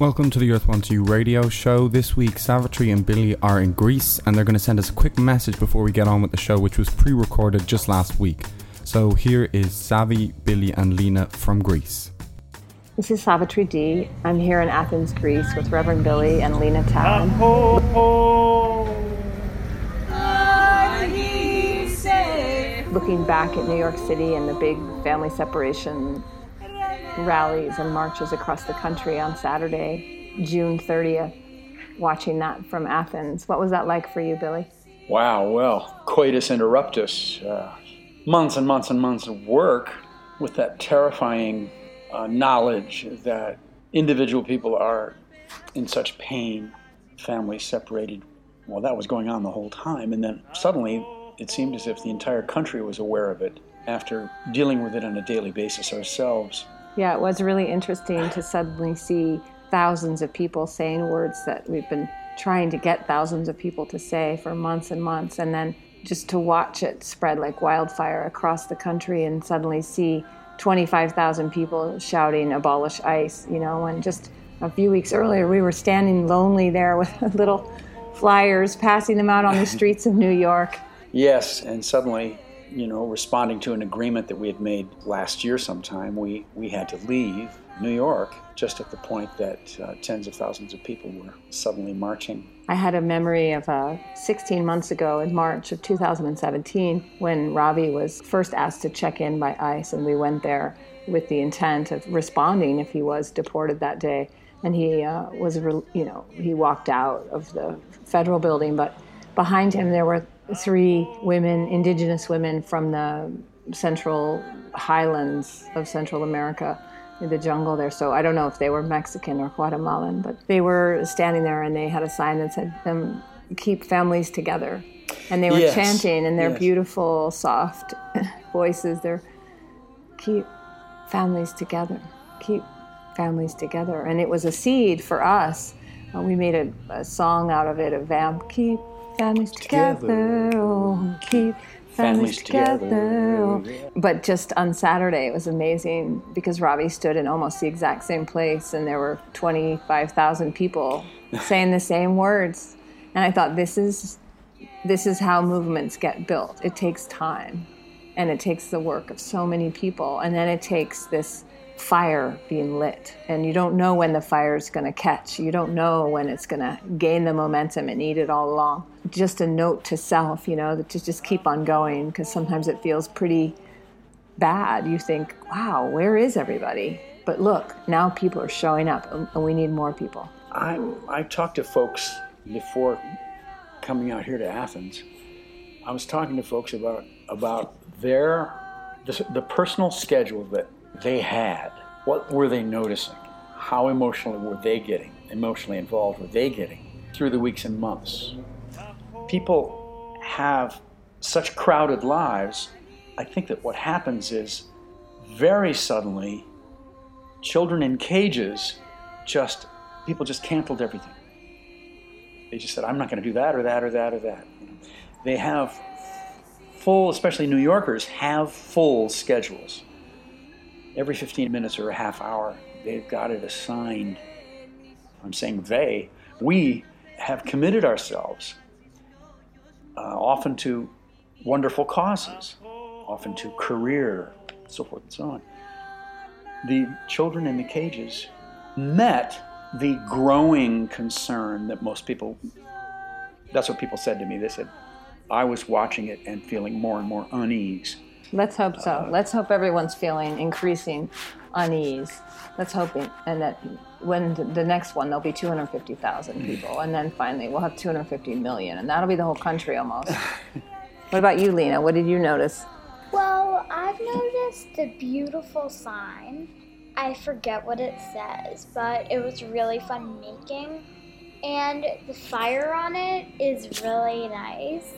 Welcome to the Earth Wants You radio show. This week, Savitri and Billy are in Greece and they're going to send us a quick message before we get on with the show, which was pre recorded just last week. So here is Savi, Billy, and Lena from Greece. This is Savitri D. I'm here in Athens, Greece with Reverend Billy and Lena Town. Looking back at New York City and the big family separation rallies and marches across the country on Saturday, June 30th, watching that from Athens. What was that like for you, Billy? Wow, well, coitus interruptus. Uh, months and months and months of work with that terrifying uh, knowledge that individual people are in such pain, families separated. Well, that was going on the whole time. And then suddenly it seemed as if the entire country was aware of it after dealing with it on a daily basis ourselves. Yeah, it was really interesting to suddenly see thousands of people saying words that we've been trying to get thousands of people to say for months and months, and then just to watch it spread like wildfire across the country and suddenly see 25,000 people shouting abolish ICE, you know, when just a few weeks earlier we were standing lonely there with little flyers passing them out on the streets of New York. Yes, and suddenly you know, responding to an agreement that we had made last year sometime, we, we had to leave New York just at the point that uh, tens of thousands of people were suddenly marching. I had a memory of uh, 16 months ago in March of 2017 when Ravi was first asked to check in by ICE, and we went there with the intent of responding if he was deported that day. And he uh, was, you know, he walked out of the federal building, but behind him there were three women, indigenous women from the central highlands of Central America, in the jungle there. So I don't know if they were Mexican or Guatemalan, but they were standing there and they had a sign that said, um, "Keep families together," and they were yes. chanting in their yes. beautiful, soft voices. They're keep families together, keep families together, and it was a seed for us. Uh, we made a, a, song out of it, a vamp, keep families together, oh, keep families, together. together. But just on Saturday, it was amazing because Ravi stood in almost the exact same place, and there were 25,000 people saying the same words. And I thought, this is this is how movements get built. It takes time, and it takes the work of so many people, and then it takes this fire being lit and you don't know when the fire is going to catch. You don't know when it's going to gain the momentum and eat it all along. Just a note to self you know to just keep on going because sometimes it feels pretty bad. You think wow where is everybody? But look now people are showing up and we need more people. I i talked to folks before coming out here to athens. I was talking to folks about about their the, the personal schedule that they had, what were they noticing? How emotionally were they getting? Emotionally involved were they getting through the weeks and months? People have such crowded lives. I think that what happens is very suddenly, children in cages just, people just canceled everything. They just said, I'm not going to do that or that or that or that. They have full, especially New Yorkers, have full schedules every 15 minutes or a half hour, they've got it assigned. I'm saying they, we have committed ourselves uh, often to wonderful causes, often to career, so forth and so on. The children in the cages met the growing concern that most people, that's what people said to me. They said, I was watching it and feeling more and more unease Let's hope so. Uh, Let's hope everyone's feeling increasing unease. Let's hope it, and that when the next one there'll be 250,000 people, and then finally we'll have 250 million, and that'll be the whole country almost. what about you, Lena? What did you notice? Well, I've noticed a beautiful sign. I forget what it says, but it was really fun making. And the fire on it is really nice.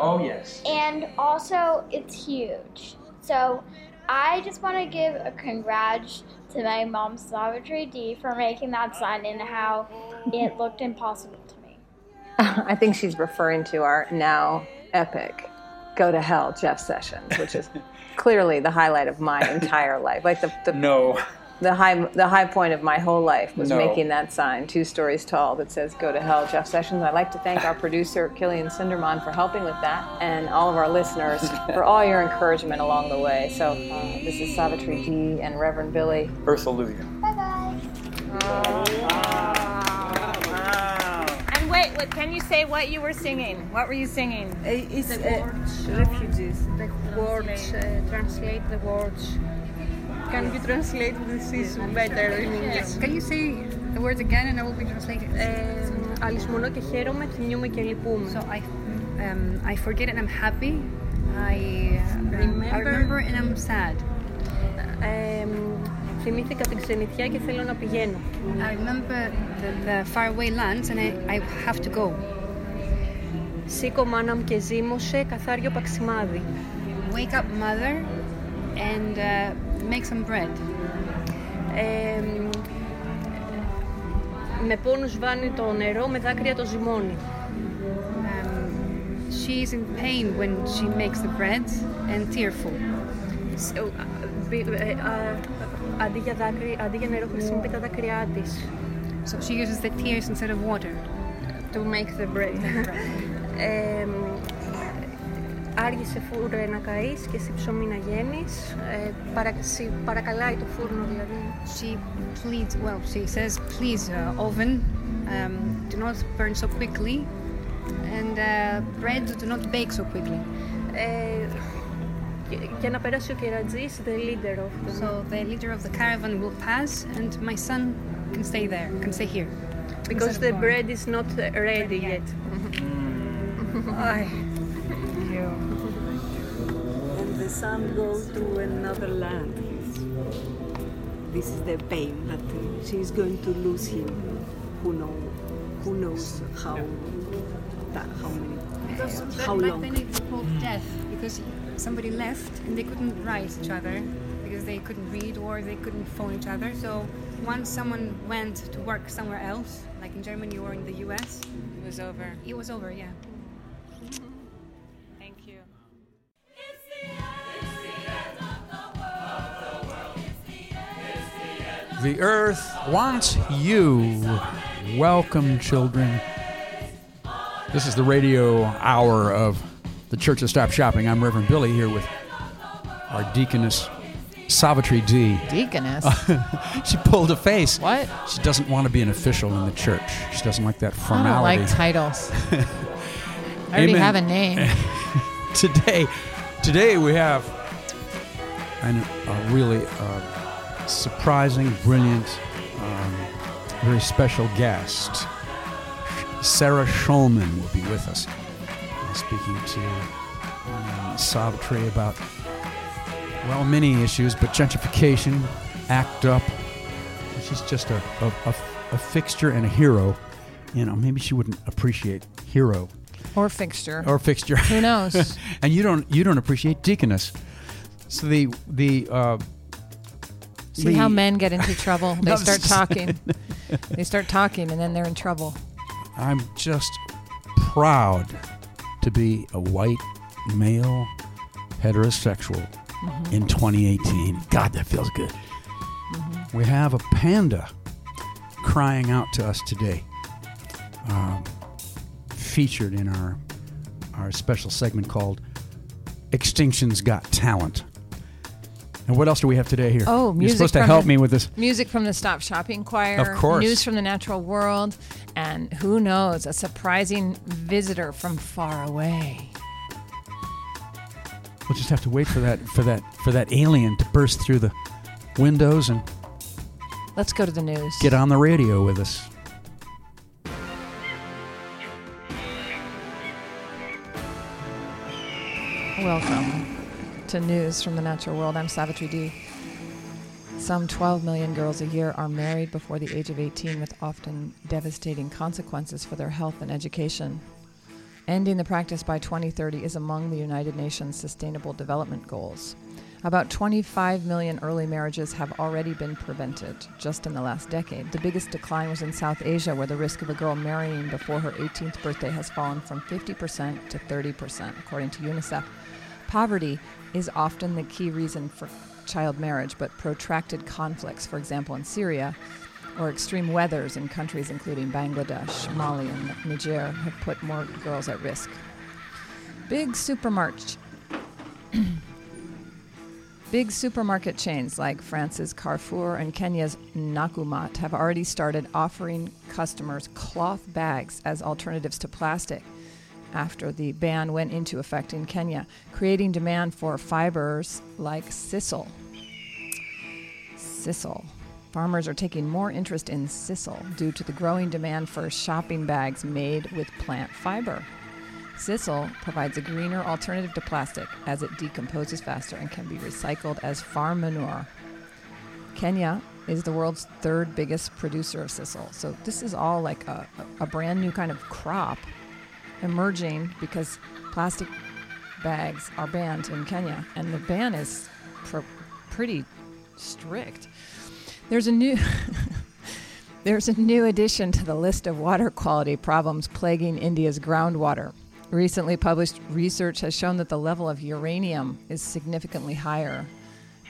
Oh, yes. And also, it's huge. So, I just want to give a congrats to my mom, Savitri D, for making that sign and how it looked impossible to me. I think she's referring to our now epic Go to Hell Jeff Sessions, which is clearly the highlight of my entire life. Like the, the No. The high the high point of my whole life was No. making that sign, two stories tall, that says "Go to Hell." Jeff Sessions. I'd like to thank our producer Killian Cinderman for helping with that, and all of our listeners for all your encouragement along the way. So uh, this is Savitri D and Reverend Billy. Earth Hallelujah. Bye bye. And wait, what, can you say what you were singing? What were you singing? It's uh, refugees. The words, uh, translate the words Can you translate this is better in English? Can you say the words again and I will be translating? Ε, αλυσμονώ και χαίρομαι, θυμιούμαι και λυπούμε. So I, um, I forget and I'm happy. I uh, Remember. I remember and I'm sad. Ε, θυμήθηκα την ξενιτιά και θέλω να πηγαίνω. I remember the, the faraway lands and I, I have to go. Σήκω μάνα μου και ζήμωσε καθάριο παξιμάδι. Wake up, mother, and uh, make some bread. Ε, με πόνους βάνει το νερό, με δάκρυα το ζυμώνει. Um, she's in pain when she makes the bread and tearful. So, α, μπη- ε, α, αντί, για δάκρυ, αντί για νερό χρησιμοποιεί τα δάκρυά της. So she uses the tears instead of water. To make the bread. ε, άργησε φούρε να καείς και εσύ ψωμί να γίνεις. Ε, παρα, συ- παρακαλάει το φούρνο δηλαδή. She pleads, well, she says, please, uh, oven, um, do not burn so quickly, and uh, bread, do not bake so quickly. Ε, και- για να περάσει ο κερατζής, the leader of the... So the leader of the caravan will pass, and my son can stay there, can stay here. because instead the of going. bread is not ready yet. Ay. And go to another land. This is the pain that uh, she's going to lose him. Who know? Who knows how? That, how many? Because how back long? then it was called death, because somebody left and they couldn't write each other, because they couldn't read or they couldn't phone each other. So once someone went to work somewhere else, like in Germany or in the US, It was over. it was over, yeah. The earth wants you. Welcome, children. This is the radio hour of the Church of Stop Shopping. I'm Reverend Billy here with our deaconess, Savitri D. Deaconess. She pulled a face. what? She doesn't want to be an official in the church. She doesn't like that formality. I don't like titles. I already Amen. have a name. today, today we have an, a really uh, surprising, brilliant, um, very special guest. Sarah Schulman will be with us, uh, speaking to um, Savitri about well, many issues, but gentrification, ACT UP. She's just a, a, a, a fixture and a hero. You know, maybe she wouldn't appreciate hero Or fixture. or fixture. Who knows? and you don't you don't appreciate deaconess. So the the uh, See the- how men get into trouble? They start talking. they start talking and then they're in trouble. I'm just proud to be a white male heterosexual Mm-hmm. in 2018. God, that feels good. Mm-hmm. We have a panda crying out to us today, um, featured in our our special segment called "Extinction's Got Talent." And what else do we have today here? Oh, music. You're supposed to help the- me with this. Music from the Stop Shopping Choir. Of course. News from the natural world. And who knows, a surprising visitor from far away. We'll just have to wait for that for that for that alien to burst through the windows and Let's go to the news. get on the radio with us. Welcome to News from the Natural World. I'm Savitri D. Some 12 million girls a year are married before the age of 18 with often devastating consequences for their health and education. Ending the practice by 2030 is among the United Nations Sustainable Development Goals. About 25 million early marriages have already been prevented just in the last decade. The biggest decline was in South Asia, where the risk of a girl marrying before her 18th birthday has fallen from 50% to 30%, according to UNICEF. Poverty is often the key reason for child marriage, but protracted conflicts, for example, in Syria, or extreme weathers in countries including Bangladesh, Mali, and Niger, have put more girls at risk. Big supermarket. Big supermarket chains like France's Carrefour and Kenya's Nakumatt have already started offering customers cloth bags as alternatives to plastic after the ban went into effect in Kenya, creating demand for fibers like sisal. Sisal. Farmers are taking more interest in sisal due to the growing demand for shopping bags made with plant fiber. Sisal provides a greener alternative to plastic as it decomposes faster and can be recycled as farm manure. Kenya is the world's third biggest producer of sisal. So this is all like a, a brand new kind of crop emerging because plastic bags are banned in Kenya, and the ban is pr- pretty strict. There's a new there's a new addition to the list of water quality problems plaguing India's groundwater. Recently published research has shown that the level of uranium is significantly higher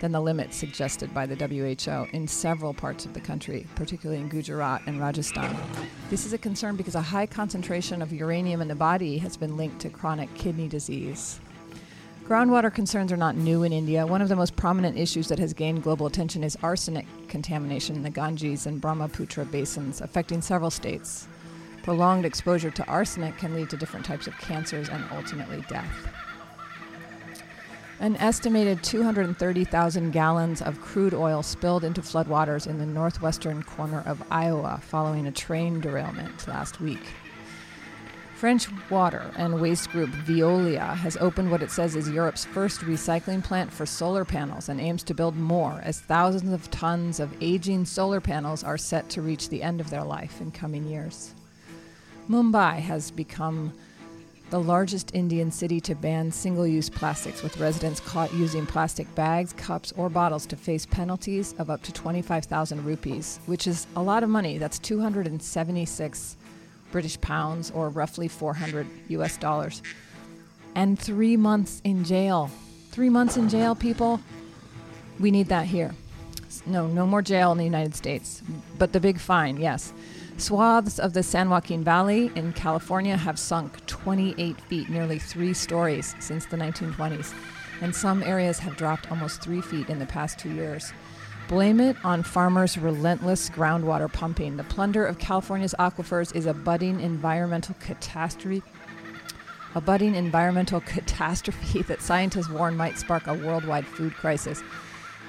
than the limits suggested by the WHO in several parts of the country, particularly in Gujarat and Rajasthan. This is a concern because a high concentration of uranium in the body has been linked to chronic kidney disease. Groundwater concerns are not new in India. One of the most prominent issues that has gained global attention is arsenic contamination in the Ganges and Brahmaputra basins, affecting several states. Prolonged exposure to arsenic can lead to different types of cancers and ultimately death. An estimated 230,000 gallons of crude oil spilled into floodwaters in the northwestern corner of Iowa following a train derailment last week. French water and waste group Veolia has opened what it says is Europe's first recycling plant for solar panels and aims to build more as thousands of tons of aging solar panels are set to reach the end of their life in coming years. Mumbai has become the largest Indian city to ban single use plastics, with residents caught using plastic bags, cups, or bottles to face penalties of up to 25,000 rupees, which is a lot of money. That's 276 British pounds, or roughly 400 US dollars. And three months in jail. Three months in jail, people. We need that here. No, no more jail in the United States. But the big fine, yes. Swaths of the San Joaquin Valley in California have sunk 28 feet, nearly three stories, since the 1920s, and some areas have dropped almost three feet in the past two years. Blame it on farmers' relentless groundwater pumping. The plunder of California's aquifers is a budding environmental catastrophe. A budding environmental catastrophe that scientists warn might spark a worldwide food crisis.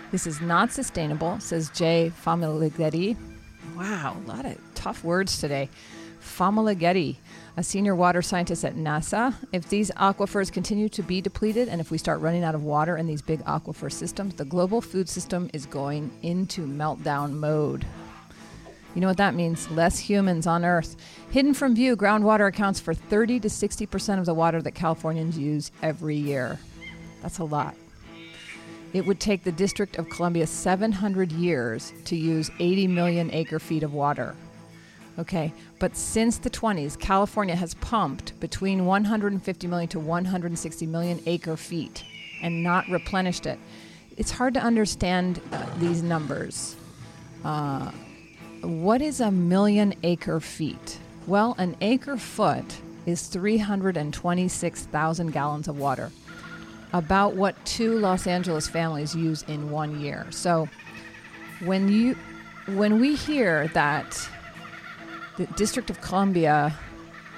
This is not sustainable, says Jay Famiglietti, Wow, a lot of tough words today. Famiglietti, a senior water scientist at NASA. If these aquifers continue to be depleted and if we start running out of water in these big aquifer systems, the global food system is going into meltdown mode. You know what that means? Less humans on Earth. Hidden from view, groundwater accounts for 30 to 60% of the water that Californians use every year. That's a lot. It would take the District of Columbia 700 years to use 80 million acre feet of water. Okay, but since the 20s, California has pumped between 150 million to 160 million acre feet and not replenished it. It's hard to understand uh, these numbers. Uh, what is a million acre feet? Well, an acre foot is 326,000 gallons of water about what two Los Angeles families use in one year. So when you when we hear that the District of Columbia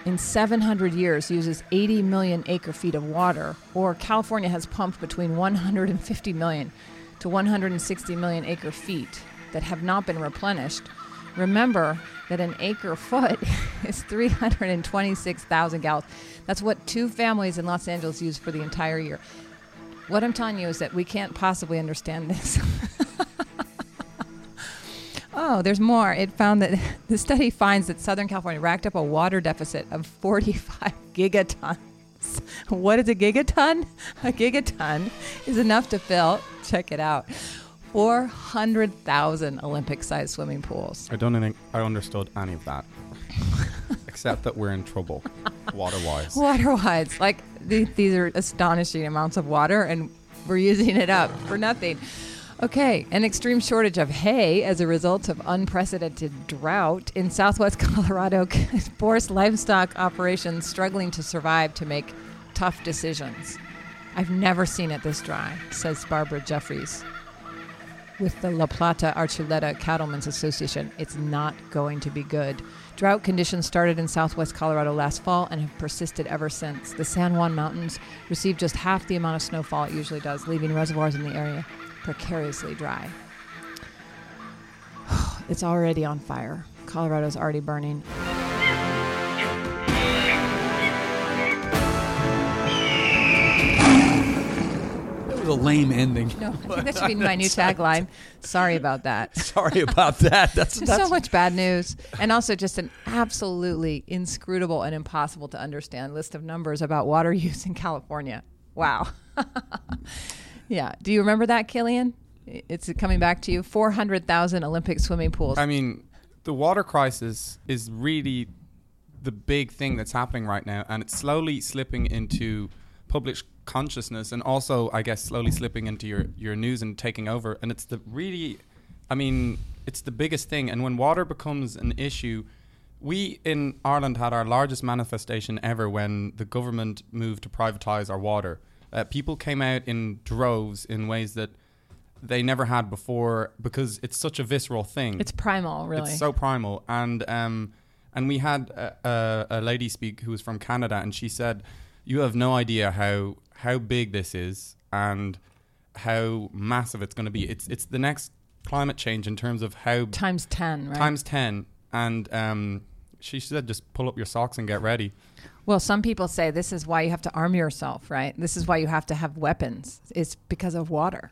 in 700 years uses 80 million acre feet of water, or California has pumped between 150 million to 160 million acre feet that have not been replenished. Remember that an acre foot is 326,000 gallons. That's what two families in Los Angeles use for the entire year. What I'm telling you is that we can't possibly understand this. oh, there's more. It found that the study finds that Southern California racked up a water deficit of 45 gigatons. What is a gigaton? A gigaton is enough to fill, check it out, 400,000 Olympic sized swimming pools. I don't think I understood any of that. Except that we're in trouble, water wise. Water wise. Like, th- these are astonishing amounts of water, and we're using it up for nothing. Okay, an extreme shortage of hay as a result of unprecedented drought in southwest Colorado forced livestock operations struggling to survive to make tough decisions. I've never seen it this dry, says Barbara Jeffries. With the La Plata Archuleta Cattlemen's Association, it's not going to be good. Drought conditions started in southwest Colorado last fall and have persisted ever since. The San Juan Mountains received just half the amount of snowfall it usually does, leaving reservoirs in the area precariously dry. it's already on fire. Colorado's already burning. That was a lame ending. No, I think that should be my new tagline. Sorry about that. Sorry about that. That's, There's that's so much bad news, and also just an absolutely inscrutable and impossible to understand list of numbers about water use in California. Wow. Yeah. Do you remember that, Killian? It's coming back to you. Four hundred thousand Olympic swimming pools. I mean, the water crisis is really the big thing that's happening right now, and it's slowly slipping into public consciousness, and also, I guess, slowly slipping into your your news and taking over. And it's the really, I mean, it's the biggest thing. And when water becomes an issue, we in Ireland had our largest manifestation ever when the government moved to privatise our water. Uh, people came out in droves in ways that they never had before because it's such a visceral thing. it's primal, really. It's so primal, and um, and we had a, a, a lady speak who was from Canada, and she said, "You have no idea how how big this is and how massive it's going to be. It's it's the next climate change in terms of how times ten, right? times ten." And um, she said, "Just pull up your socks and get ready." Well, some people say this is why you have to arm yourself, right? This is why you have to have weapons. It's because of water.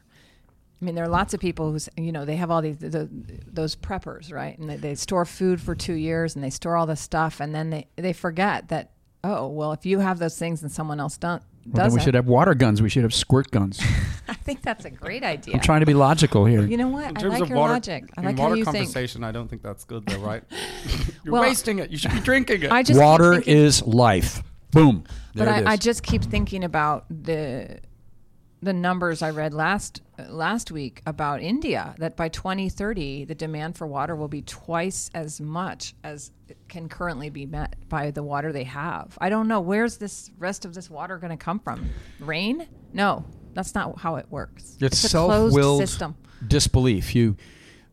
I mean, there are lots of people who's you know they have all these the, those preppers, right? And they, they store food for two years and they store all this stuff, and then they they forget that oh well, if you have those things and someone else don't Well, then doesn't, we should have water guns. We should have squirt guns. I think that's a great idea. I'm trying to be logical here. You know what? In I like of your water, logic. I in like how water you think. In water conversation, I don't think that's good, though, right? You're Well, wasting it. You should be drinking it. I just Water is life. Boom. There but it is. I, I just keep thinking about the the numbers I read last last week about India that by 2030 the demand for water will be twice as much as it can currently be met by the water they have. I don't know where's this rest of this water going to come from? Rain? No, that's not how it works. It's, a self-willed system. disbelief. You,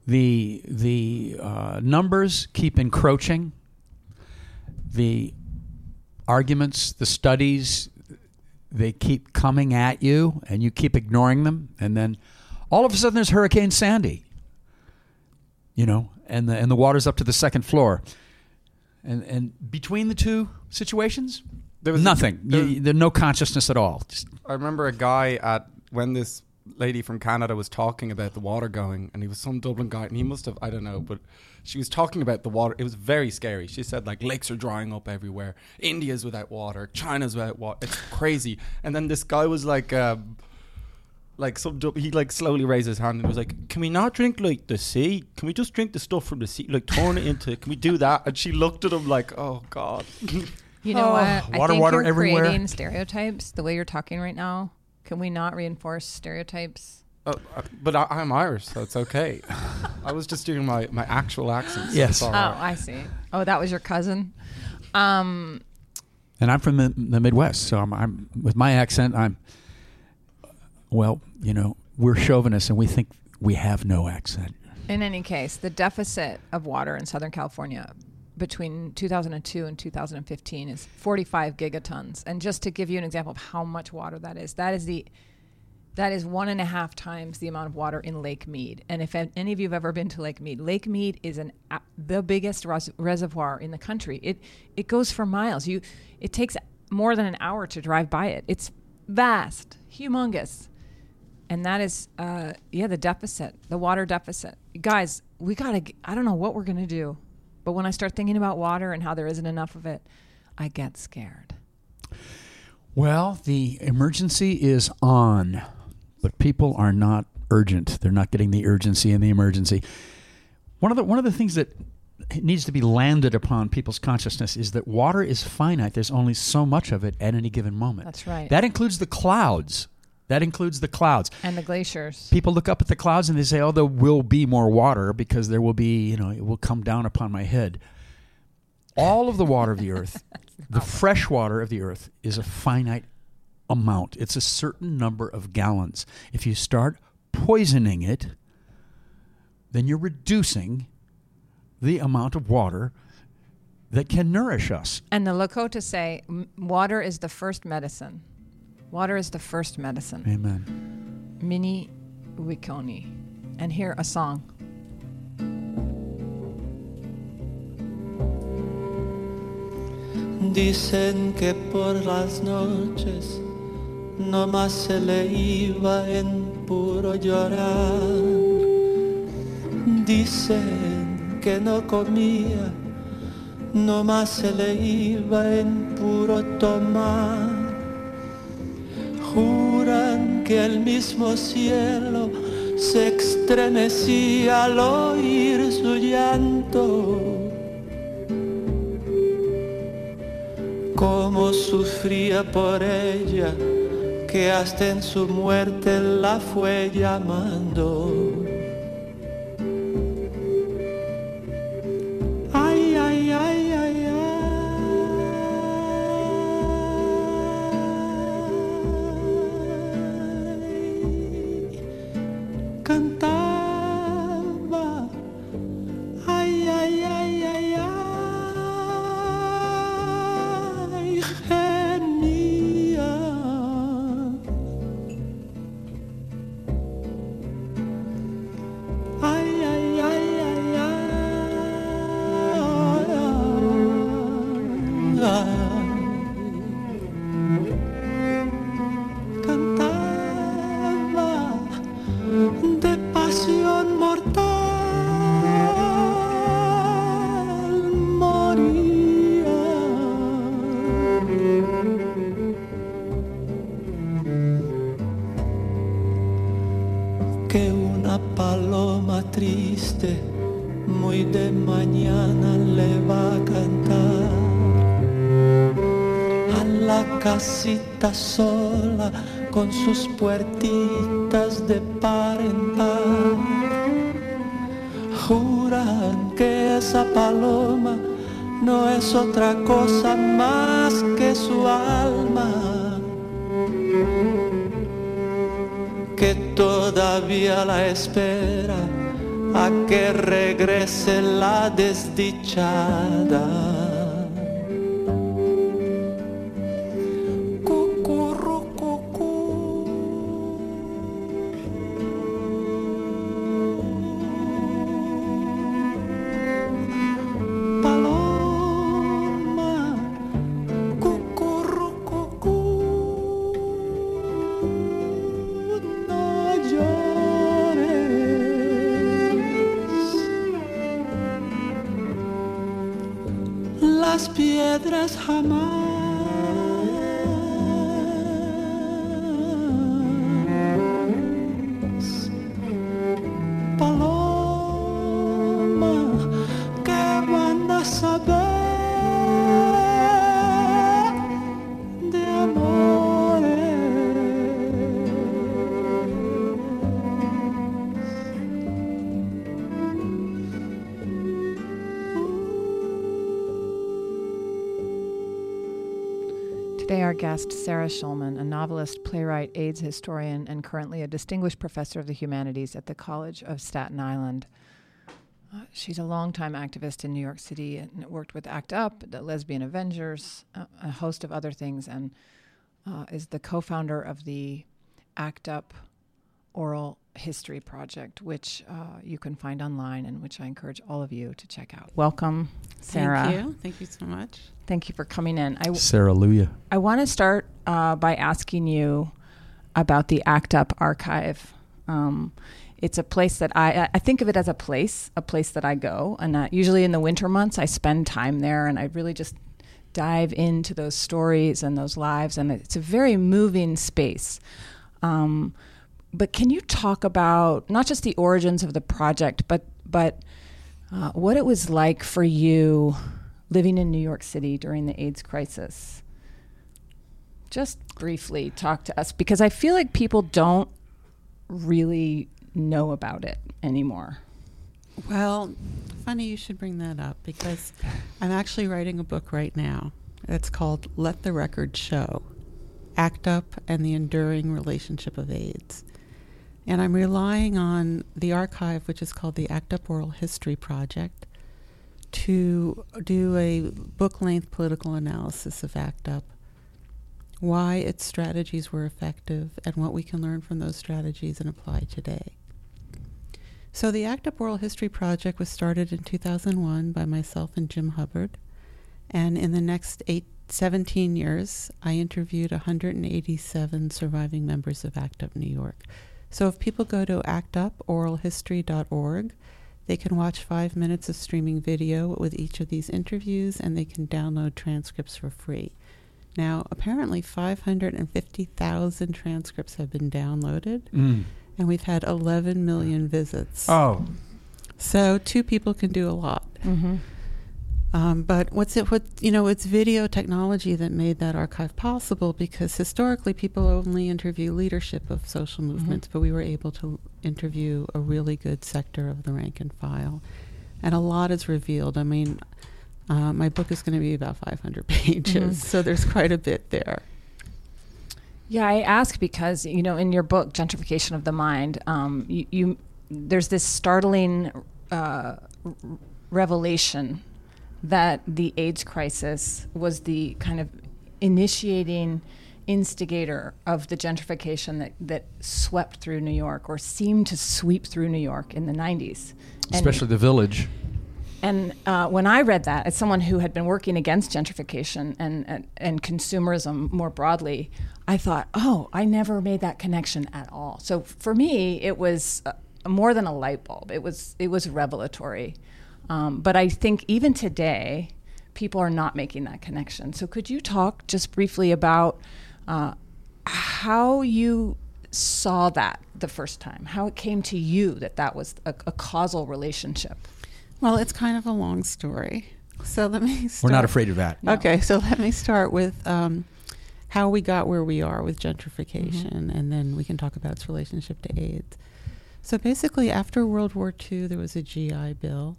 the the uh, numbers keep encroaching. The arguments, the studies, they keep coming at you, and you keep ignoring them, and then all of a sudden there's Hurricane Sandy. You know, and the and the water's up to the second floor, and and between the two situations, There was nothing. there- You- there's no consciousness at all. Just I remember a guy at when this lady from Canada was talking about the water going, and he was some Dublin guy, and he must have I don't know, but she was talking about the water. It was very scary. She said like lakes are drying up everywhere, India's without water, China's without water. It's crazy. And then this guy was like. Um, like some Dub- he like slowly raised his hand and was like, "Can we not drink like the sea? Can we just drink the stuff from the sea? Like turn it into? Can we do that?" And she looked at him like, "Oh God." You know Oh, what? I water, think water you're everywhere. creating stereotypes the way you're talking right now. Can we not reinforce stereotypes? Uh, uh, but I, I'm Irish, so it's okay. I was just doing my, my actual accent. so Yes. it's Oh, right. I see. Oh, that was your cousin. Um, And I'm from the, the Midwest, so I'm, I'm with my accent. I'm well, you know, we're chauvinists, and we think we have no accent. in any case, the deficit of water in Southern California between 2002 and 2015 is 45 gigatons. And just to give you an example of how much water that is, that is the that is one and a half times the amount of water in Lake Mead. And if any of you have ever been to Lake Mead, Lake Mead is an the biggest res- reservoir in the country. It it goes for miles. You it takes more than an hour to drive by it. It's vast, humongous. And that is uh yeah, the deficit, the water deficit. Guys, we got to I don't know what we're to do. But when I start thinking about water and how there isn't enough of it, I get scared. Well, the emergency is on, but people are not urgent. They're not getting the urgency in the emergency. One of the one of the things that needs to be landed upon people's consciousness is that water is finite. There's only so much of it at any given moment. That's right. That includes the clouds. That includes the clouds. And the glaciers. People look up at the clouds and they say, "Oh, there will be more water because there will be, you know, it will come down upon my head." All of the water of the earth, the fresh water of the earth is a finite amount. It's a certain number of gallons. If you start poisoning it, then you're reducing the amount of water that can nourish us. And the Lakota say water is the first medicine. Water is the first medicine. Amen. Mni Wiconi. And hear a song. Dicen que por las noches no más se le iba en puro llorar. Dicen que no comía, no más se le iba en puro tomar. Juran que el mismo cielo se estremecía al oír su llanto. Cómo sufría por ella, que hasta en su muerte la fue llamando. La guest, Sarah Schulman, a novelist, playwright, AIDS historian, and currently a distinguished professor of the humanities at the College of Staten Island. Uh, she's a longtime activist in New York City and worked with ACT UP, the Lesbian Avengers, uh, a host of other things, and uh, is the co founder of the ACT UP Oral History Project, which uh, you can find online and which I encourage all of you to check out. Welcome, Sarah. Thank you. Thank you so much. Thank you for coming in. I, Sarah Luya. I want to start uh, by asking you about the ACT UP archive. Um, it's a place that I, I think of it as a place, a place that I go. And uh, usually in the winter months, I spend time there and I really just dive into those stories and those lives. And it's a very moving space. Um, but can you talk about not just the origins of the project, but, but uh, what it was like for you living in New York City during the AIDS crisis? just briefly talk to us because I feel like people don't really know about it anymore. Well, funny you should bring that up because I'm actually writing a book right now. It's called Let the Record Show ACT UP and the Enduring Relationship of AIDS. And I'm relying on the archive, which is called the ACT UP Oral History Project, to do a book length political analysis of ACT UP, why its strategies were effective, and what we can learn from those strategies and apply today. So, the ACT UP Oral History Project was started in 2001 by myself and Jim Hubbard. And in the next eight, 17 years, I interviewed 187 surviving members of ACT UP New York. So, if people go to actuporalhistory.org, they can watch five minutes of streaming video with each of these interviews and they can download transcripts for free. Now, apparently, 550,000 transcripts have been downloaded, Mm. and we've had 11 million visits. Oh. So, two people can do a lot. Mm-hmm. Um, but what's it? What you know? It's video technology that made that archive possible because historically people only interview leadership of social movements, but we were able to interview a really good sector of the rank and file, and a lot is revealed. I mean, uh, my book is going to be about 500 pages, Mhm. so there's quite a bit there. Yeah, I ask because you know in your book Gentrification of the Mind, um, you, you there's this startling uh, r- revelation that the AIDS crisis was the kind of initiating instigator of the gentrification that, that swept through New York or seemed to sweep through New York in the 90s. And- Especially the village. and uh, when I read that, as someone who had been working against gentrification and, and, and consumerism more broadly, I thought, oh, I never made that connection at all. So for me, it was uh, more than a light bulb. It was it was revelatory. Um, but I think even today, people are not making that connection. So could you talk just briefly about uh, how you saw that the first time, how it came to you that that was a, a causal relationship? Well, it's kind of a long story. So let me We're not afraid of that. Okay, so let me start with um, how we got where we are with gentrification, Mm-hmm. and then we can talk about its relationship to AIDS. So basically, after World War II, there was a GI Bill,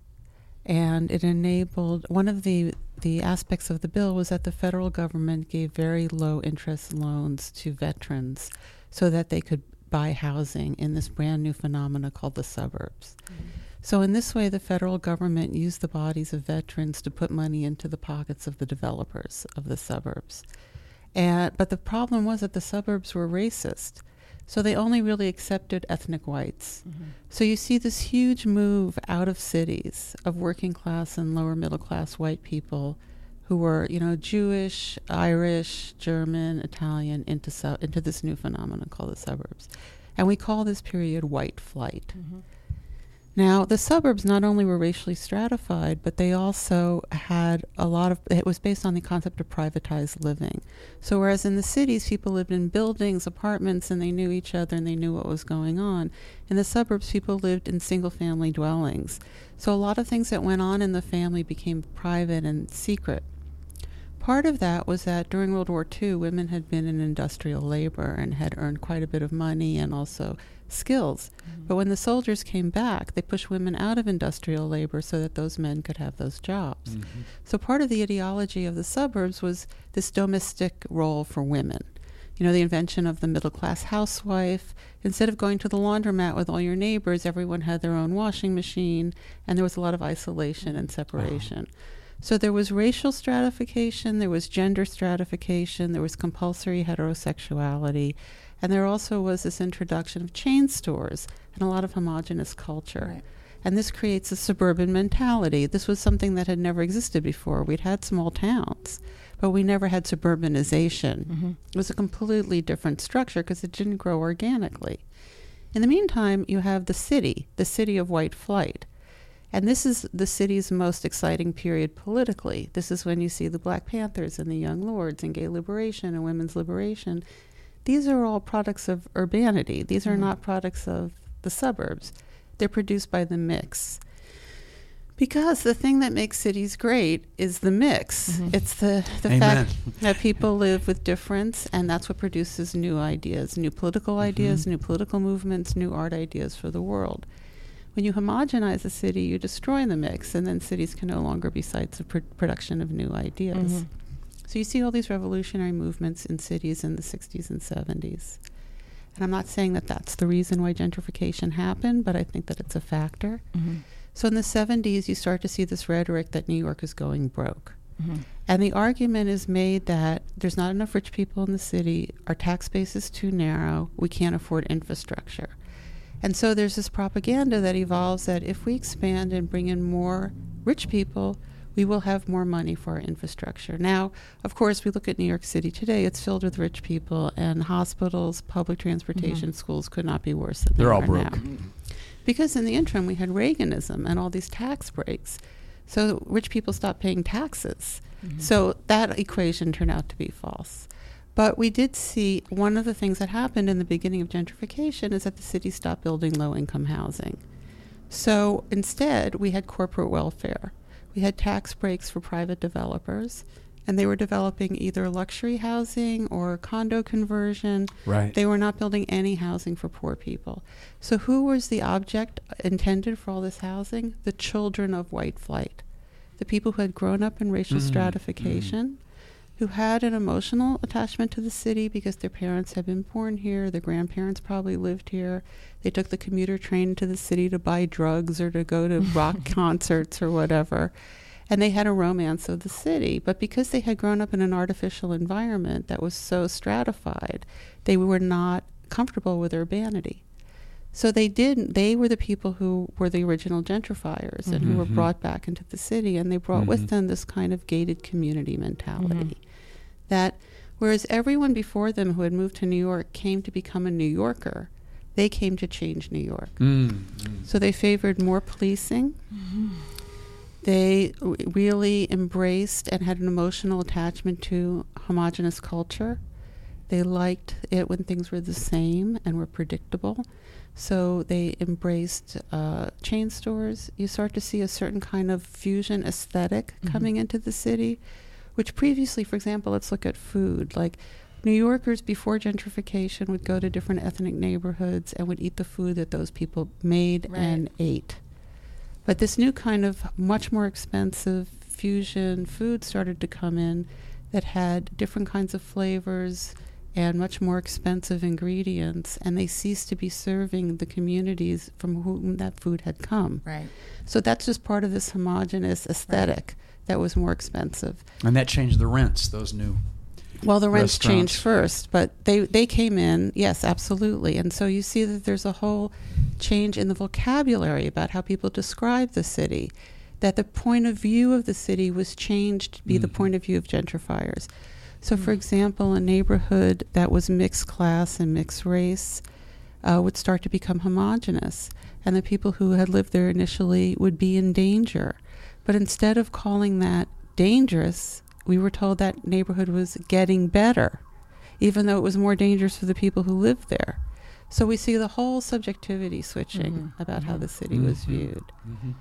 and it enabled one of the the aspects of the bill was that the federal government gave very low interest loans to veterans so that they could buy housing in this brand new phenomena called the suburbs. Mm-hmm. So, in this way, the federal government used the bodies of veterans to put money into the pockets of the developers of the suburbs. And, but the problem was that the suburbs were racist. So they only really accepted ethnic whites. Mm-hmm. So you see this huge move out of cities of working class and lower middle class white people who were, you know, Jewish, Irish, German, Italian into su- into this new phenomenon called the suburbs. And we call this period white flight. Mm-hmm. Now, the suburbs not only were racially stratified, but they also had a lot of, it was based on the concept of privatized living. So, whereas in the cities, people lived in buildings, apartments, and they knew each other and they knew what was going on, in the suburbs, people lived in single family dwellings. So, a lot of things that went on in the family became private and secret. Part of that was that during World War II, women had been in industrial labor and had earned quite a bit of money and also skills. Mm-hmm. But when the soldiers came back, they pushed women out of industrial labor so that those men could have those jobs. Mm-hmm. So part of the ideology of the suburbs was this domestic role for women. You know, the invention of the middle class housewife. Instead of going to the laundromat with all your neighbors, everyone had their own washing machine, and there was a lot of isolation and separation. Uh-huh. So there was racial stratification, there was gender stratification, there was compulsory heterosexuality, and there also was this introduction of chain stores and a lot of homogenous culture. And this creates a suburban mentality. This was something that had never existed before. We'd had small towns, but we never had suburbanization. Mm-hmm. It was a completely different structure because it didn't grow organically. In the meantime, you have the city, the city of white flight. And this is the city's most exciting period politically. This is when you see the Black Panthers and the Young Lords and gay liberation and women's liberation. These are all products of urbanity. These are Mhm. not products of the suburbs. They're produced by the mix. Because the thing that makes cities great is the mix. Mm-hmm. It's the, the Amen. fact that people live with difference, and that's what produces new ideas, new political Mm-hmm. ideas, new political movements, new art ideas for the world. When you homogenize a city, you destroy the mix, and then cities can no longer be sites of pr- production of new ideas. Mhm. So you see all these revolutionary movements in cities in the 60s and 70s. And I'm not saying that that's the reason why gentrification happened, but I think that it's a factor. Mhm. So in the 70s, you start to see this rhetoric that New York is going broke. Mhm. And the argument is made that there's not enough rich people in the city, our tax base is too narrow, we can't afford infrastructure. And so there's this propaganda that evolves that if we expand and bring in more rich people, we will have more money for our infrastructure. Now, of course, we look at New York City today, it's filled with rich people, and hospitals, public transportation, mm-hmm. schools could not be worse than they They're all broke. now. Because in the interim, we had Reaganism and all these tax breaks. So rich people stopped paying taxes. Mm-hmm. So that equation turned out to be false. But we did see one of the things that happened in the beginning of gentrification is that the city stopped building low income housing. So instead, we had corporate welfare. We had tax breaks for private developers, and they were developing either luxury housing or condo conversion. Right. They were not building any housing for poor people. So, who was the object intended for all this housing? The children of white flight, the people who had grown up in racial Mm, stratification, who had an emotional attachment to the city because their parents had been born here, their grandparents probably lived here. They took the commuter train to the city to buy drugs or to go to rock concerts or whatever. And they had a romance of the city. But because they had grown up in an artificial environment that was so stratified, they were not comfortable with urbanity. So they didn't. They were the people who were the original gentrifiers and who were Mhm. brought back into the city, and they brought with Mhm. them this kind of gated community mentality. That whereas everyone before them who had moved to New York came to become a New Yorker, they came to change New York. Mm. So they favored more policing. They w- really embraced and had an emotional attachment to homogenous culture. They liked it when things were the same and were predictable. So they embraced uh, chain stores. You start to see a certain kind of fusion esthetic coming into the city, which previously, for example, let's look at food. Like New Yorkers before gentrification would go to different ethnic neighborhoods and would eat the food that those people made Right. and ate. But this new kind of much more expensive fusion food started to come in that had different kinds of flavors and much more expensive ingredients, and they ceased to be serving the communities from whom that food had come. Right. So that's just part of this homogenous aesthetic that was more expensive. And that changed the rents, those new. Well, the rents changed first, but they they came in, yes, absolutely. And so you see that there's a whole change in the vocabulary about how people describe the city. That the point of view of the city was changed to be the Mhm. point of view of gentrifiers. So, for example, a neighborhood that was mixed class and mixed race uh, would start to become homogenous, and the people who had lived there initially would be in danger. But instead of calling that dangerous, we were told that neighborhood was getting better, even though it was more dangerous for the people who lived there. So we see the whole subjectivity switching Mhm. about how the city was Mhm. viewed. Mhm.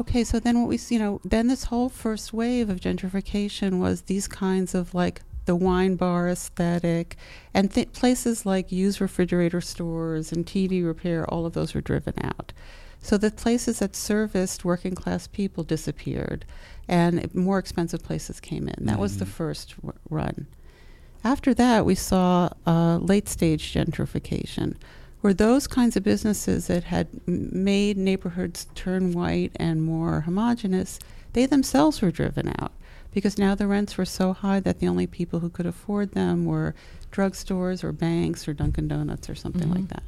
Okay, so then what we see, you know, then this whole first wave of gentrification was these kinds of like the wine bar aesthetic and th- places like used refrigerator stores and TV repair, all of those were driven out. So the places that serviced working class people disappeared and more expensive places came in. That was the Mhm. first w- run. After that, we saw uh, late stage gentrification, where those kinds of businesses that had m- made neighborhoods turn white and more homogenous, they themselves were driven out because now the rents were so high that the only people who could afford them were drugstores or banks or Dunkin' Donuts or something like Mhm. that.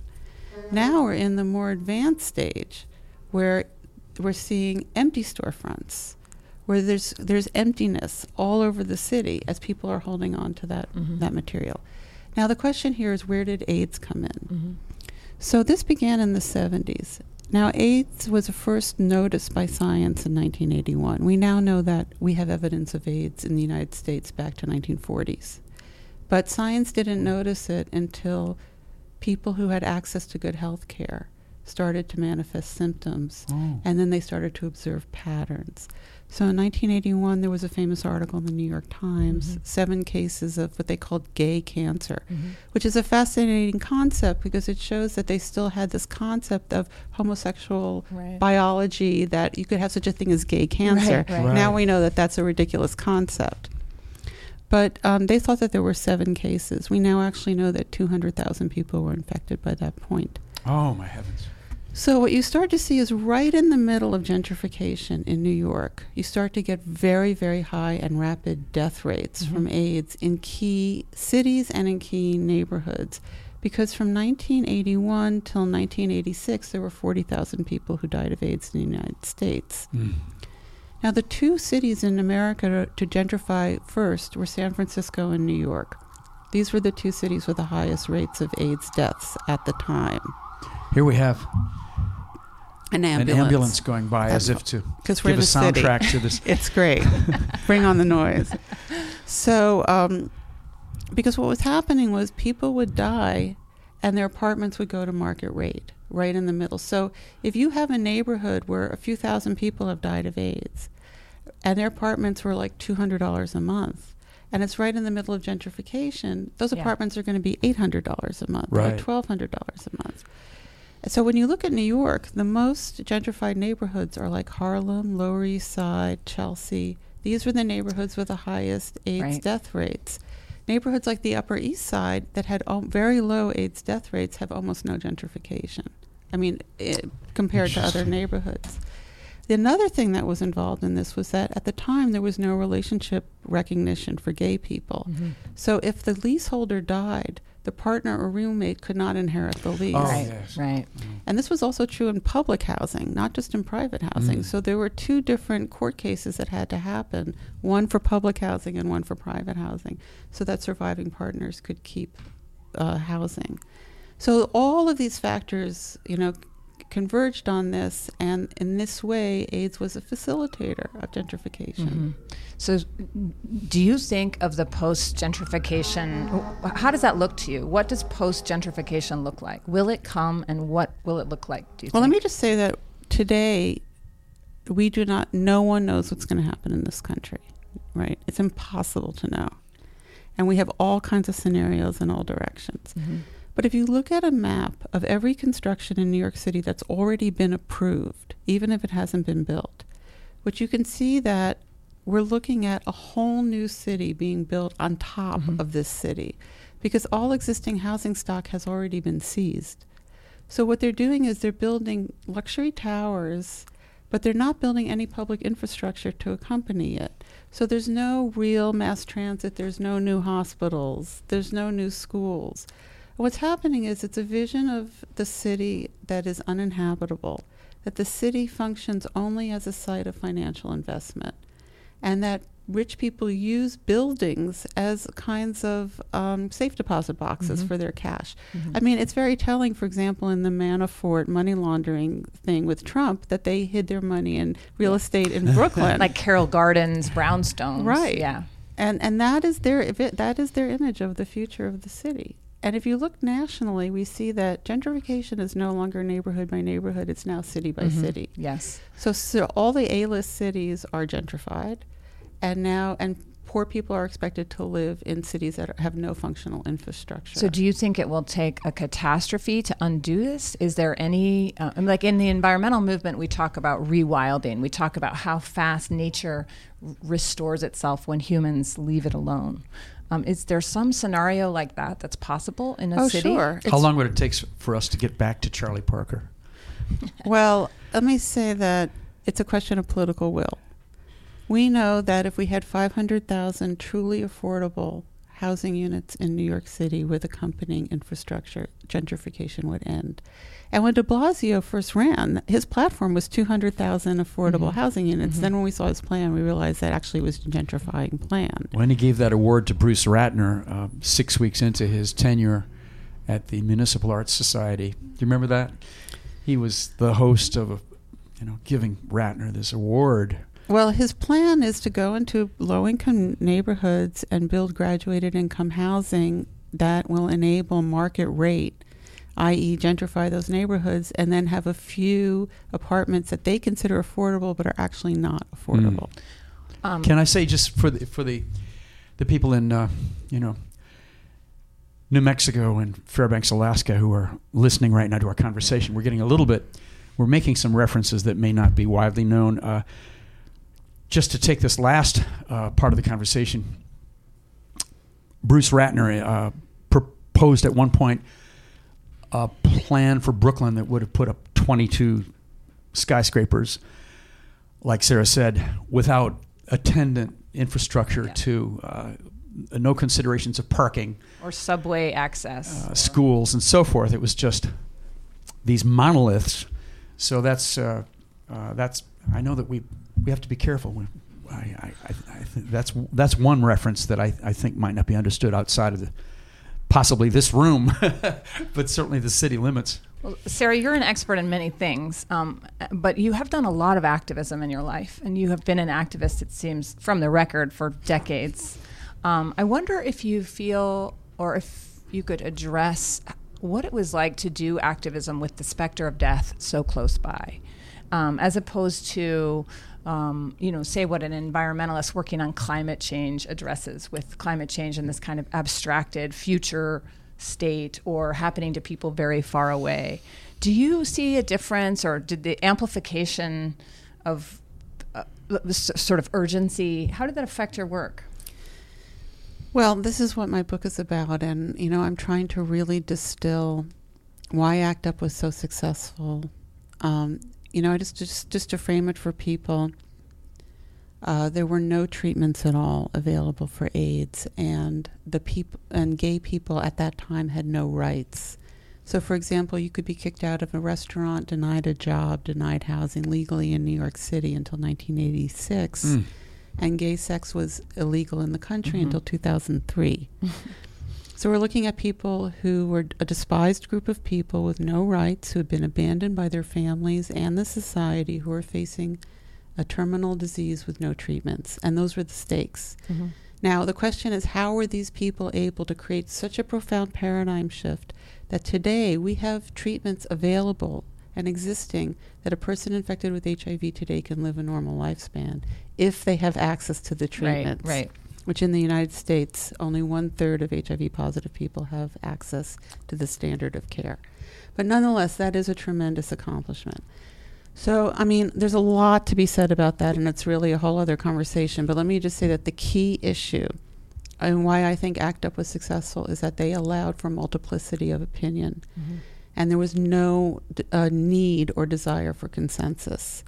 Now we're in the more advanced stage where we're seeing empty storefronts where there's there's emptiness all over the city as people are holding on to that Mhm. that material. Now the question here is where did AIDS come in? Mhm. So this began in the 70s. Now AIDS was first noticed by science in 1981. We now know that we have evidence of AIDS in the United States back to 1940s. But science didn't notice it until people who had access to good health care started to manifest symptoms, Oh. and then they started to observe patterns. So in 1981, there was a famous article in the New York Times, Mhm. seven cases of what they called gay cancer, Mhm. which is a fascinating concept because it shows that they still had this concept of homosexual Right. biology that you could have such a thing as gay cancer. Right, right. Now we know that that's a ridiculous concept. But um, they thought that there were seven cases. We now actually know that 200,000 people were infected by that point. Oh my heavens! So what you start to see is right in the middle of gentrification in New York, you start to get very, very high and rapid death rates Mhm. from AIDS in key cities and in key neighborhoods. Because from 1981 till 1986, there were 40,000 people who died of AIDS in the United States. Mm. Now, the two cities in America to, gentrify first were San Francisco and New York. These were the two cities with the highest rates of AIDS deaths at the time. Here we have An an ambulance. ambulance going by as if to give a the city. soundtrack to this. it's great. Bring on the noise. So, um, because what was happening was people would die, and their apartments would go to market rate right in the middle. So, if you have a neighborhood where a few thousand people have died of AIDS, and their apartments were like two hundred dollars a month. And it's right in the middle of gentrification. Those Yeah. apartments are going to be eight hundred dollars a month Right. or twelve hundred dollars a month. So when you look at New York, the most gentrified neighborhoods are like Harlem, Lower East Side, Chelsea. These were the neighborhoods with the highest AIDS Right. death rates. Neighborhoods like the Upper East Side that had very low AIDS death rates have almost no gentrification. I mean, i compared to other neighborhoods. Another thing that was involved in this was that at the time there was no relationship recognition for gay people. Mhm. So if the leaseholder died, the partner or roommate could not inherit the lease. Oh, right, yes. right. And this was also true in public housing, not just in private housing. Mm. So there were two different court cases that had to happen one for public housing and one for private housing, so that surviving partners could keep uh, housing. So all of these factors, you know, c- converged on this, and in this way, AIDS was a facilitator of gentrification. Mhm. So, do you think of the post gentrification? How does that look to you? What does post gentrification look like? Will it come, and what will it look like? Do you Well, let me just say that today, we do not, no one knows what's going to happen in this country, right? It's impossible to know. And we have all kinds of scenarios in all directions. Mhm. But if you look at a map of every construction in New York City that's already been approved, even if it hasn't been built, what you can see that we're looking at a whole new city being built on top Mhm. of this city because all existing housing stock has already been seized. So what they're doing is they're building luxury towers, but they're not building any public infrastructure to accompany it. So there's no real mass transit, there's no new hospitals, there's no new schools. What's happening is it's a vision of the city that is uninhabitable, that the city functions only as a site of financial investment, and that rich people use buildings as kinds of um, safe deposit boxes Mhm. for their cash. Mhm. I mean, it's very telling, for example, in the Manafort money laundering thing with Trump, that they hid their money in real estate in Brooklyn. like Carroll Gardens, brownstones, Right. Yeah. and and that is their that is their image of the future of the city. And if you look nationally, we see that gentrification is no longer neighborhood by neighborhood; it's now city by Mhm. city. Yes. So, so all the A-list cities are gentrified, and now and poor people are expected to live in cities that have no functional infrastructure. So, do you think it will take a catastrophe to undo this? Is there any, uh, like in the environmental movement, we talk about rewilding. We talk about how fast nature r- restores itself when humans leave it alone. Um, is there some scenario like that that's possible in a Oh, city? sure. How long would it take for us to get back to Charlie Parker? Well, let me say that it's a question of political will. We know that if we had 500,000 truly affordable housing units in New York City with accompanying infrastructure, gentrification would end. And when de Blasio first ran, his platform was 200,000 affordable Mhm. housing units. Mhm. Then when we saw his plan, we realized that actually was a gentrifying plan. When he gave that award to Bruce Ratner uh, six weeks into his tenure at the Municipal Arts Society, do you remember that? He was the host of, a, you know, giving Ratner this award. Well, his plan is to go into low income neighborhoods and build graduated income housing that will enable market rate i.e., gentrify those neighborhoods, and then have a few apartments that they consider affordable but are actually not affordable. Um, Can I say just for the for the the people in uh, you know New Mexico and Fairbanks, Alaska, who are listening right now to our conversation, we're getting a little bit, we're making some references that may not be widely known. Uh, just to take this last uh, part of the conversation, Bruce Ratner uh, proposed at one point a plan for Brooklyn that would have put up 22 skyscrapers, like Sarah said, without attendant infrastructure Yeah. to uh, no considerations of parking, or subway access. uh, schools, and so forth. It was just these monoliths. So that's uh, uh, that's. I know that we we have to be careful. We, I, I, I, that's that's one reference that I, I think might not be understood outside of the possibly this room, but certainly the city limits. Well, Sarah, you're an expert in many things, um, but you have done a lot of activism in your life, and you have been an activist, it seems, from the record for decades. Um, I wonder if you feel, or if you could address what it was like to do activism with the specter of death so close by, um, as opposed to, um, you know, say what an environmentalist working on climate change addresses with climate change in this kind of abstracted future state or happening to people very far away. Do you see a difference, or did the amplification of uh, this sort of urgency, how did that affect your work? Well, this is what my book is about, and you know, I'm trying to really distill why ACT UP was so successful. Um, you know, just just just to frame it for people. Uh, there were no treatments at all available for AIDS, and the people and gay people at that time had no rights. So, for example, you could be kicked out of a restaurant, denied a job, denied housing legally in New York City until 1986 Mm. and gay sex was illegal in the country Mhm. until 2003. so we're looking at people who were a despised group of people with no rights, who had been abandoned by their families and the society, who were facing a terminal disease with no treatments. And those were the stakes. Mhm. Now, the question is how were these people able to create such a profound paradigm shift that today we have treatments available and existing that a person infected with HIV today can live a normal lifespan if they have access to the treatments? Right, right. Which in the United States, only one third of HIV positive people have access to the standard of care. But nonetheless, that is a tremendous accomplishment. So, I mean, there's a lot to be said about that, and it's really a whole other conversation. But let me just say that the key issue and why I think ACT UP was successful is that they allowed for multiplicity of opinion. Mhm. And there was no d- uh, need or desire for consensus.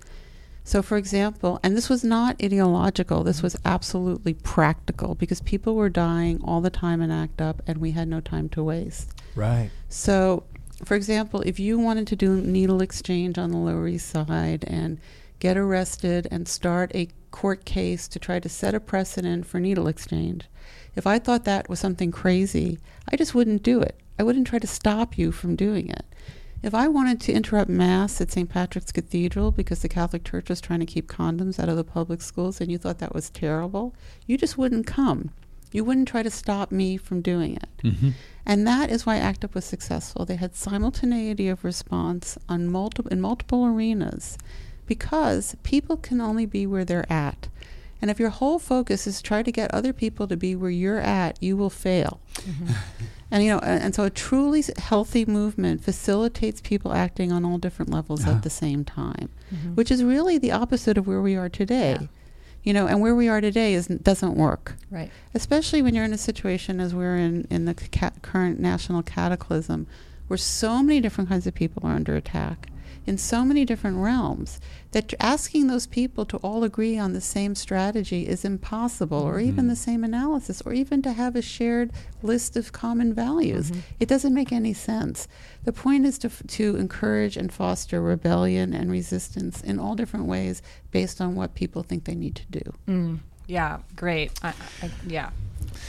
So, for example, and this was not ideological, this was absolutely practical because people were dying all the time in ACT UP and we had no time to waste. Right. So, for example, if you wanted to do needle exchange on the Lower East Side and get arrested and start a court case to try to set a precedent for needle exchange, if I thought that was something crazy, I just wouldn't do it. I wouldn't try to stop you from doing it. If I wanted to interrupt Mass at St. Patrick's Cathedral because the Catholic Church was trying to keep condoms out of the public schools and you thought that was terrible, you just wouldn't come. You wouldn't try to stop me from doing it. Mhm. And that is why ACT UP was successful. They had simultaneity of response on multiple in multiple arenas because people can only be where they're at. And if your whole focus is try to get other people to be where you're at, you will fail. And you know, and, and so a truly healthy movement facilitates people acting on all different levels at the same time, Mhm. which is really the opposite of where we are today. Yeah. You know, and where we are today is doesn't work Right. especially when you're in a situation as we're in in the ca- current national cataclysm where so many different kinds of people are under attack in so many different realms that asking those people to all agree on the same strategy is impossible or even the same analysis or even to have a shared list of common values it doesn't make any sense the point is to, to encourage and foster rebellion and resistance in all different ways based on what people think they need to do Mm, yeah, great. I, I, yeah.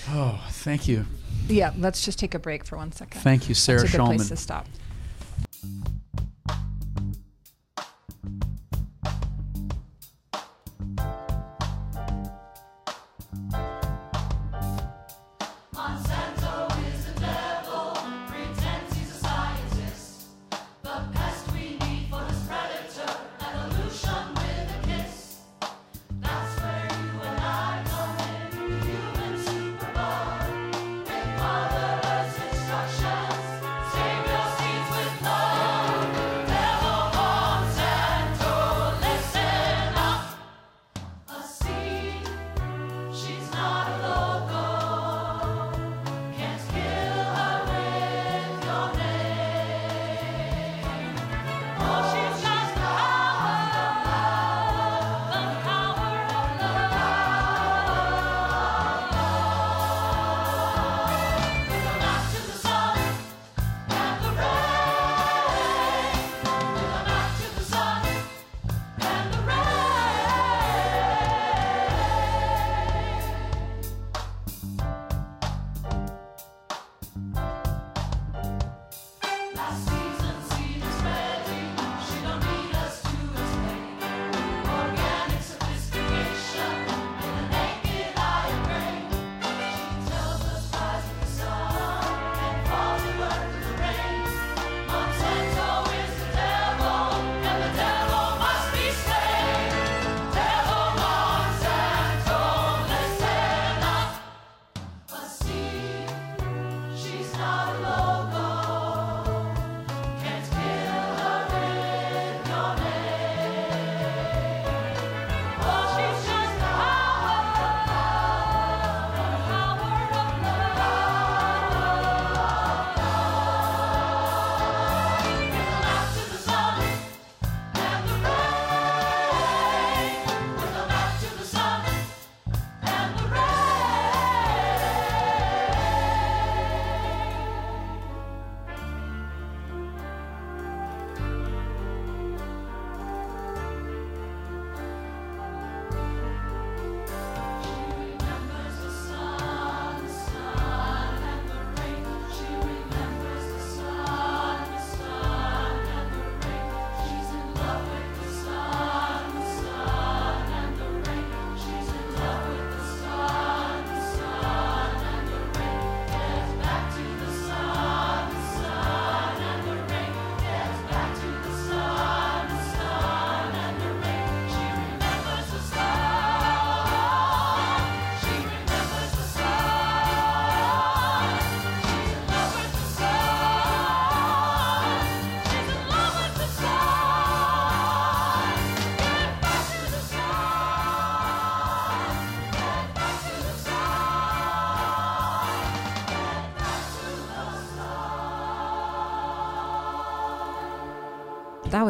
Oh, thank you. Yeah, let's just take a break for one second. Thank you, Sarah That's a good place to stop.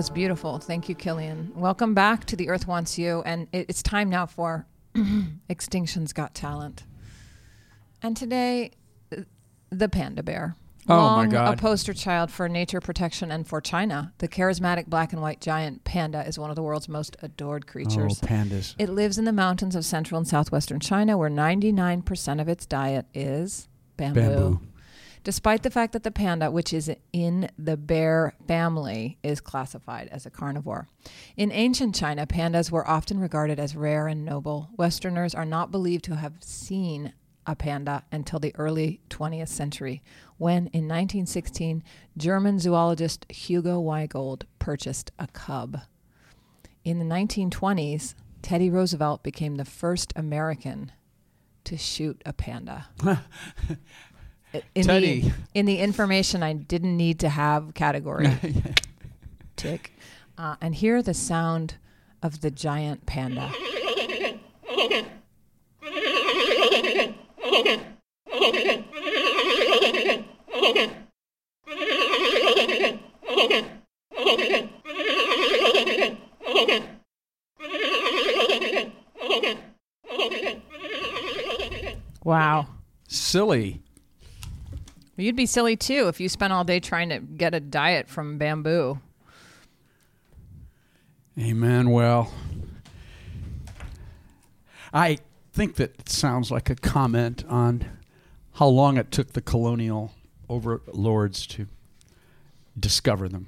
Was beautiful. Thank you, Killian. Welcome back to The Earth Wants You. And it, it's time now for Extinction's Got Talent. And today, the panda bear. Oh, my God. A poster child for nature protection and for China. The charismatic black and white giant panda is one of the world's most adored creatures. Oh, pandas. It lives in the mountains of central and southwestern China, where 99% of its diet is bamboo. Bamboo. Despite the fact that the panda, which is in the bear family, is classified as a carnivore. In ancient China, pandas were often regarded as rare and noble. Westerners are not believed to have seen a panda until the early 20th century, when in 1916, German zoologist Hugo Weigold purchased a cub. In the 1920s, Teddy Roosevelt became the first American to shoot a panda. in Teddy. The, in the information I didn't need to have category. Tick. Uh, and hear the sound of the giant panda. Wow. Silly. You'd be silly too if you spent all day trying to get a diet from bamboo. Amen. Well, I think that sounds like a comment on how long it took the colonial overlords to discover them.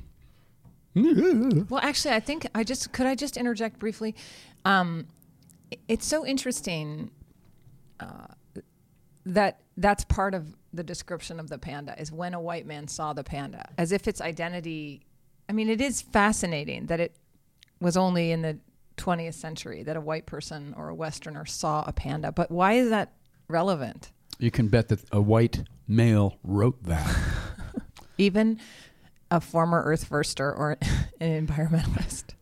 Well, actually, I think I just could I just interject briefly. Um, it's so interesting uh, that that's part of the description of the panda is when a white man saw the panda, as if its identity. I mean, it is fascinating that it was only in the 20th century that a white person or a Westerner saw a panda. But why is that relevant? You can bet that a white male wrote that. Even a former Earth firster or an environmentalist.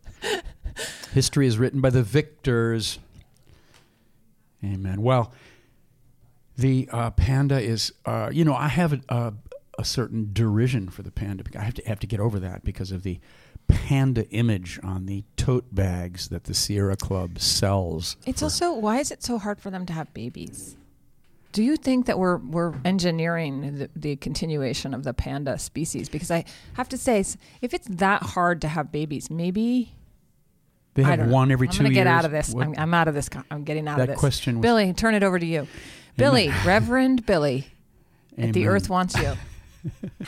History is written by the victors. Amen. Well, the uh, panda is, uh, you know, I have a, a, a certain derision for the panda. I have to have to get over that because of the panda image on the tote bags that the Sierra Club sells. It's also why is it so hard for them to have babies? Do you think that we're we're engineering the, the continuation of the panda species? Because I have to say, if it's that hard to have babies, maybe They have don't know. one every I'm two gonna years. get out of this. I'm, I'm out of this. I'm getting out That of this. question was- Billy, turn it over to you. Billy, Reverend Billy, at the Earth wants you.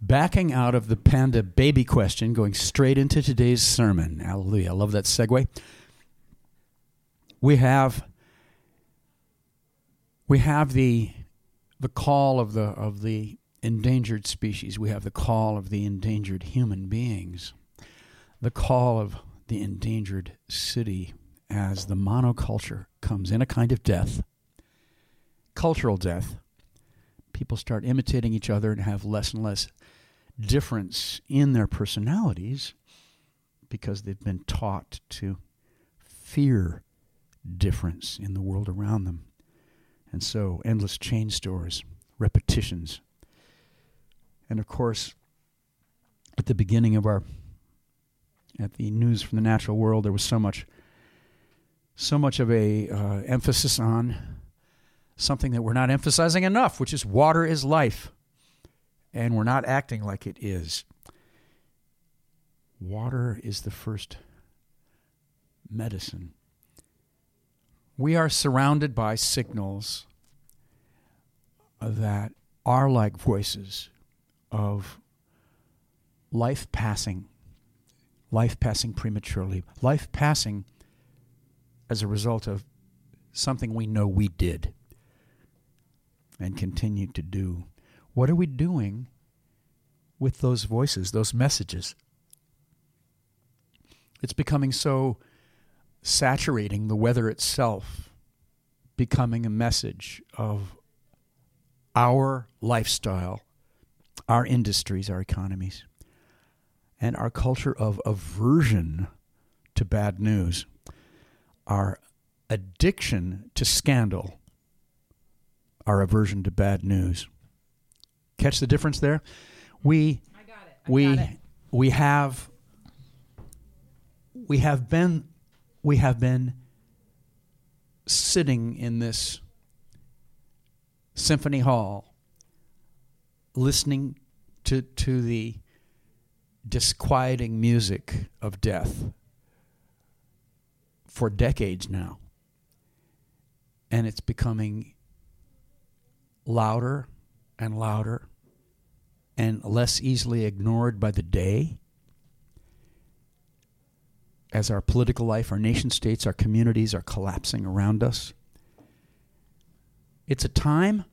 Backing out of the panda baby question, going straight into today's sermon. Hallelujah. I love that segue. We have we have the the call of the of the endangered species. We have the call of the endangered human beings. The call of the endangered city as the monoculture comes in a kind of death. Cultural death. People start imitating each other and have less and less difference in their personalities because they've been taught to fear difference in the world around them. And so, endless chain stores, repetitions. And of course, at the beginning of our, at the news from the natural world, there was so much, so much of a uh, emphasis on something that we're not emphasizing enough, which is water is life and we're not acting like it is. Water is the first medicine. We are surrounded by signals that are like voices of life passing, life passing prematurely, life passing as a result of something we know we did and continue to do. What are we doing with those voices, those messages? It's becoming so saturating, the weather itself becoming a message of our lifestyle, our industries, our economies, and our culture of aversion to bad news, our addiction to scandal, our aversion to bad news. Catch the difference there? We we we have we have been we have been sitting in this symphony hall listening to to the disquieting music of death for decades now and it's becoming louder and louder and less easily ignored by the day as our political life, our nation states, our communities are collapsing around us. It's a time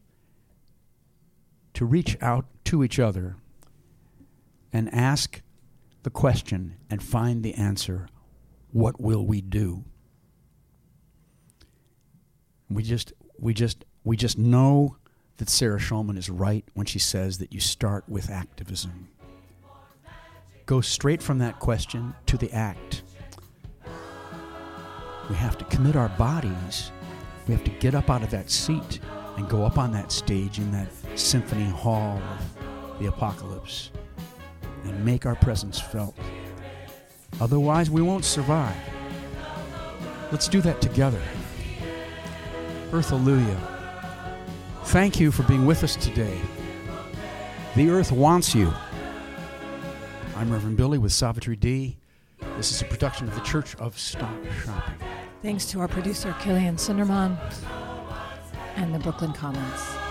to reach out to each other and ask the question and find the answer what will we do? We just we just we just know that Sarah Schulman is right when she says that you start with activism. Go straight from that question to the act. We have to commit our bodies. We have to get up out of that seat and go up on that stage in that symphony hall of the apocalypse and make our presence felt. Otherwise, we won't survive. Let's do that together. Earth Alleluia. Thank you for being with us today. The earth wants you. I'm Reverend Billy with Savitri D. This is a production of the Church of Stop Shopping. Thanks to our producer, Killian Sunderman, and the Brooklyn Commons.